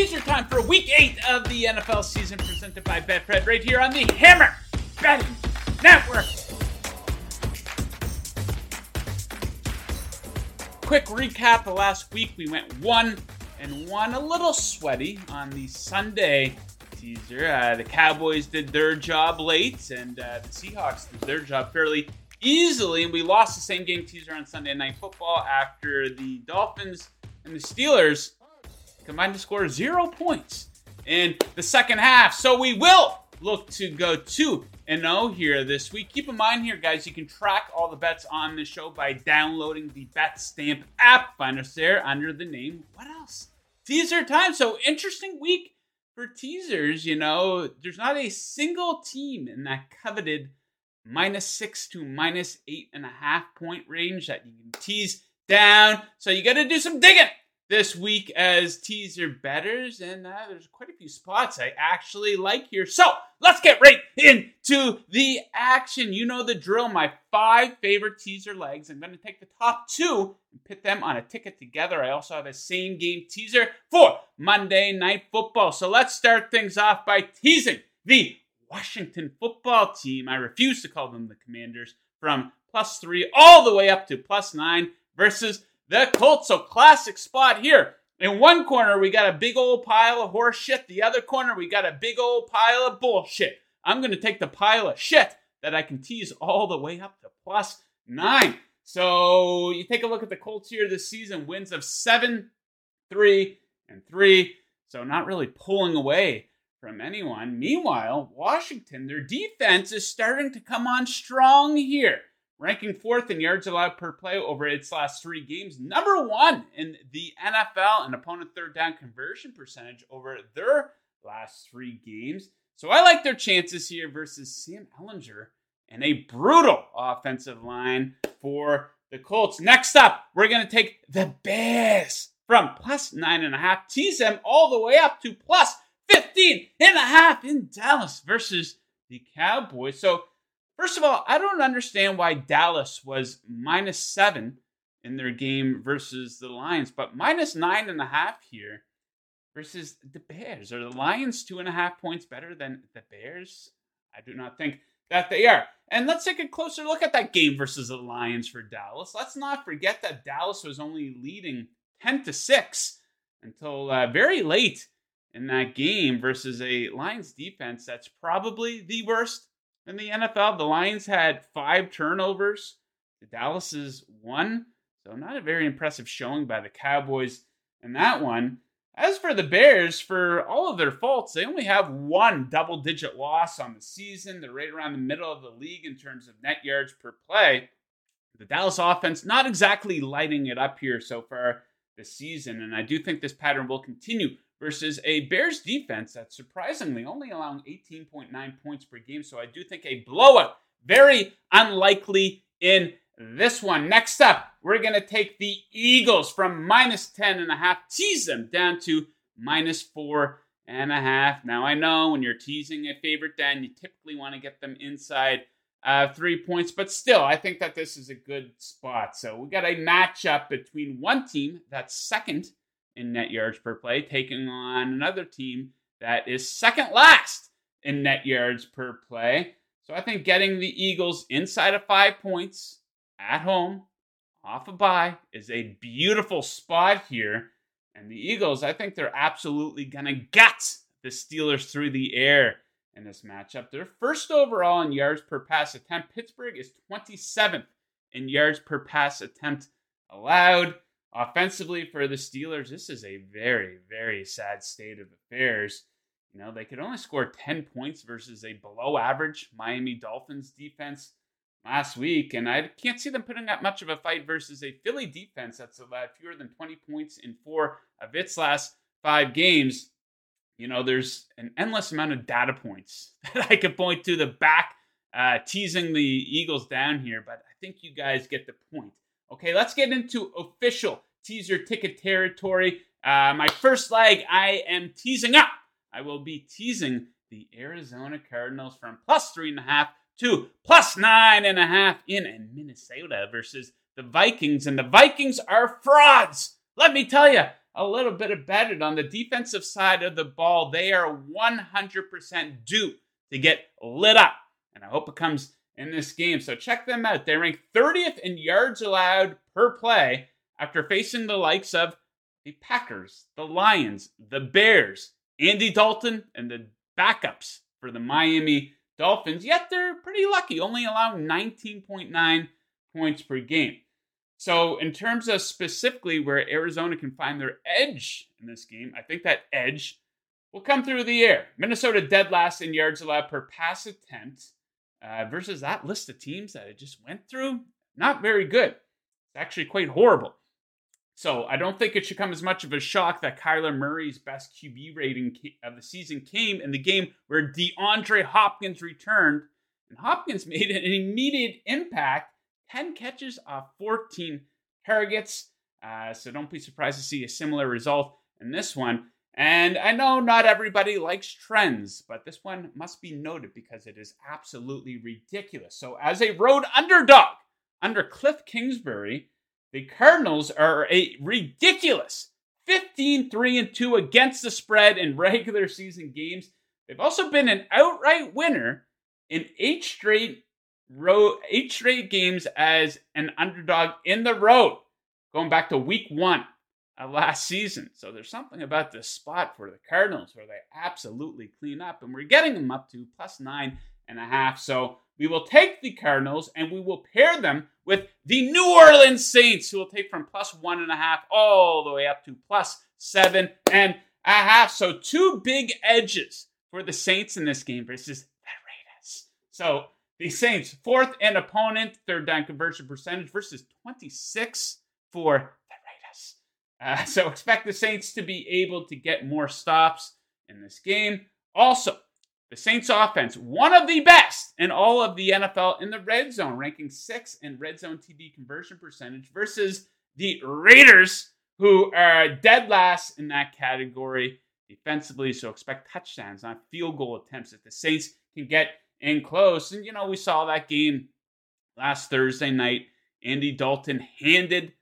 It's teaser time for week eight of the NFL season presented by Betfred right here on the Hammer Betting Network. Quick recap of last week. We went one and one a little sweaty on the Sunday teaser. Uh, the Cowboys did their job late, and uh, the Seahawks did their job fairly easily. And we lost the same game teaser on Sunday Night Football after the Dolphins and the Steelers combined to score zero points in the second half. So we will look to go 2 and 0 here this week. Keep in mind here, guys, you can track all the bets on the show by downloading the Bet Stamp app. Find us there under the name. What else? Teaser time. So interesting week for teasers. You know, there's not a single team in that coveted minus six to minus eight and a half point range that you can tease down. So you got to do some digging this week as teaser betters, and uh, there's quite a few spots I actually like here. So let's get right into the action. You know the drill. My five favorite teaser legs. I'm going to take the top two and put them on a ticket together. I also have a same game teaser for Monday Night Football. So let's start things off by teasing the Washington football team. I refuse to call them the Commanders from plus three all the way up to plus nine versus the Colts. So classic spot here. In one corner, we got a big old pile of horse shit. The other corner, we got a big old pile of bullshit. I'm going to take the pile of shit that I can tease all the way up to plus nine. So you take a look at the Colts here this season wins of seven, three, and three. So not really pulling away from anyone. Meanwhile, Washington, their defense is starting to come on strong here ranking fourth in yards allowed per play over its last three games, number one in the NFL in opponent third down conversion percentage over their last three games. So I like their chances here versus Sam Ehlinger and a brutal offensive line for the Colts. Next up, we're going to take the Bears from plus nine and a half, tease them all the way up to plus 15 and a half in Dallas versus the Cowboys. So First of all, I don't understand why Dallas was minus seven in their game versus the Lions, but minus nine and a half here versus the Bears. Are the Lions two and a half points better than the Bears? I do not think that they are. And let's take a closer look at that game versus the Lions for Dallas. Let's not forget that Dallas was only leading 10 to 6 until uh, very late in that game versus a Lions defense that's probably the worst in the NFL. The Lions had five turnovers. The Dallas is one. So not a very impressive showing by the Cowboys in that one. As for the Bears, for all of their faults, they only have one double digit loss on the season. They're right around the middle of the league in terms of net yards per play. The Dallas offense not exactly lighting it up here so far this season, and I do think this pattern will continue versus a Bears defense that's surprisingly only allowing 18.9 points per game. So I do think a blowout, very unlikely in this one. Next up, we're going to take the Eagles from minus 10 and a half, tease them down to minus four and a half. Now I know when you're teasing a favorite den, you typically want to get them inside uh, three points, but still, I think that this is a good spot. So we got a matchup between one team that's second in net yards per play, taking on another team that is second last in net yards per play. So I think getting the Eagles inside of five points at home off a bye is a beautiful spot here. And the Eagles, I think they're absolutely going to gut the Steelers through the air in this matchup. They're first overall in yards per pass attempt. Pittsburgh is 27th in yards per pass attempt allowed. Offensively for the Steelers, this is a very, very sad state of affairs. You know, they could only score 10 points versus a below average Miami Dolphins defense. last week, and I can't see them putting up much of a fight versus a Philly defense that's allowed fewer than 20 points in four of its last five games. You know, there's an endless amount of data points that I could point to the back uh, teasing the Eagles down here, but I think you guys get the point. Okay, let's get into official teaser ticket territory. Uh, my first leg, I am teasing up. I will be teasing the Arizona Cardinals from plus three and a half to plus nine and a half in Minnesota versus the Vikings. And the Vikings are frauds. Let me tell you a little bit about it. On the defensive side of the ball, they are 100% due to get lit up. And I hope it comes in this game. So check them out. They rank 30th in yards allowed per play after facing the likes of the Packers, the Lions, the Bears, Andy Dalton, and the backups for the Miami Dolphins. Yet they're pretty lucky, only allowing 19.9 points per game. So, in terms of specifically where Arizona can find their edge in this game, I think that edge will come through the air. Minnesota dead last in yards allowed per pass attempt uh, versus that list of teams that I just went through. Not very good. It's actually quite horrible. So I don't think it should come as much of a shock that Kyler Murray's best QB rating of the season came in the game where DeAndre Hopkins returned. And Hopkins made an immediate impact 10 catches off 14 targets. Uh, so don't be surprised to see a similar result in this one. And I know not everybody likes trends, but this one must be noted because it is absolutely ridiculous. So, as a road underdog under Cliff Kingsbury, the Cardinals are a ridiculous 15 3 and 2 against the spread in regular season games. They've also been an outright winner in eight straight road eight straight games as an underdog in the road going back to week 1 uh, last season. So there's something about this spot for the Cardinals where they absolutely clean up, and we're getting them up to plus nine and a half. So we will take the Cardinals and we will pair them with the New Orleans Saints, who will take from plus one and a half all the way up to plus seven and a half. So two big edges for the Saints in this game versus the Raiders. So the Saints, fourth in opponent, third down conversion percentage versus 26 for uh, so expect the Saints to be able to get more stops in this game. Also, the Saints offense, one of the best in all of the NFL in the red zone, ranking sixth in red zone TD conversion percentage versus the Raiders, who are dead last in that category defensively. So expect touchdowns, not field goal attempts, if the Saints can get in close. And, you know, we saw that game last Thursday night. Andy Dalton handed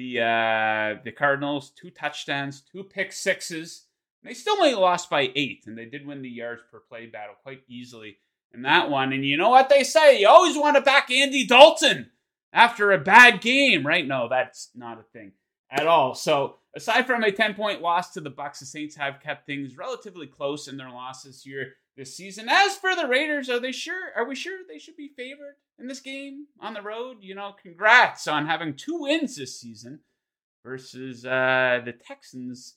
the uh, the Cardinals two touchdowns, two pick sixes. They still only lost by eight, and they did win the yards per play battle quite easily in that one. And you know what they say? You always want to back Andy Dalton after a bad game, right? No, that's not a thing at all. So aside from a 10 point loss to the Bucs, the Saints have kept things relatively close in their losses here this season. As for the Raiders, are they sure? Are we sure they should be favored in this game on the road? You know, congrats on having two wins this season versus uh, the Texans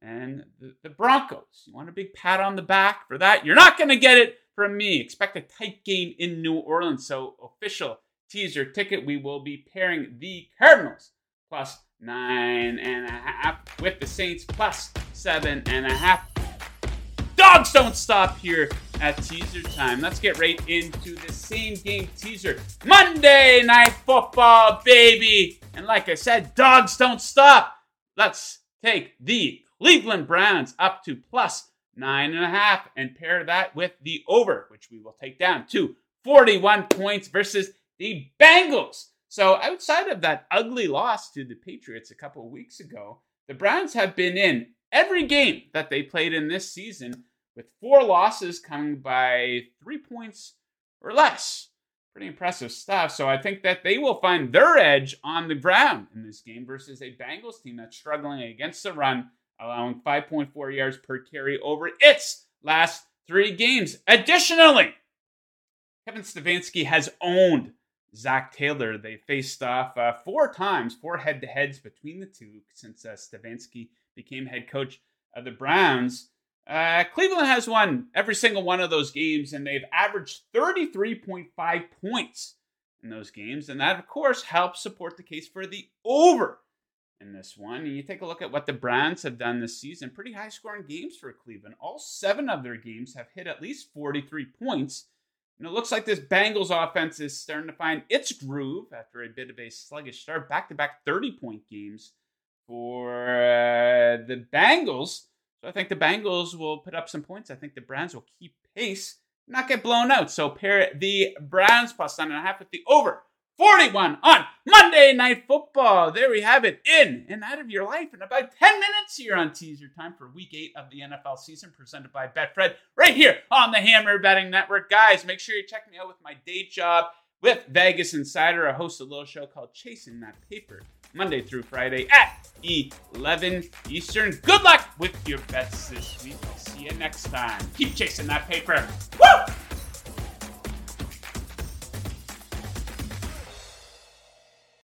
and the, the Broncos. You want a big pat on the back for that? You're not going to get it from me. Expect a tight game in New Orleans. So, official teaser ticket, we will be pairing the Cardinals plus nine and a half with the Saints plus seven and a half. Dogs don't stop here at teaser time. Let's get right into the same game teaser. Monday Night Football, baby. And like I said, dogs don't stop. Let's take the Cleveland Browns up to plus nine and a half, and pair that with the over, which we will take down to 41 points versus the Bengals. So, outside of that ugly loss to the Patriots a couple weeks ago, the Browns have been in every game that they played in this season, with four losses coming by three points or less. Pretty impressive stuff. So I think that they will find their edge on the ground in this game versus a Bengals team that's struggling against the run allowing 5.4 yards per carry over its last three games. Additionally, Kevin Stefanski has owned Zac Taylor. They faced off uh, four times, four head to heads between the two since uh, Stefanski became head coach of the Browns. Uh, Cleveland has won every single one of those games, and they've averaged 33.5 points in those games. And that, of course, helps support the case for the over in this one. And you take a look at what the Browns have done this season pretty high scoring games for Cleveland. All seven of their games have hit at least 43 points. And it looks like this Bengals offense is starting to find its groove after a bit of a sluggish start. Back to back 30 point games for uh, the Bengals. So I think the Bengals will put up some points. I think the Browns will keep pace, not get blown out. So pair the Browns plus nine and a half with the over 41 on Monday Night Football. There we have it in and out of your life in about 10 minutes here on Teaser Time for week eight of the NFL season, presented by Betfred, right here on the Hammer Betting Network. Guys, make sure you check me out with my day job with Vegas Insider. I host a little show called Chasing That Paper, Monday through Friday at 11 Eastern. Good luck with your bets this week. I'll see you next time. Keep chasing that paper. Woo!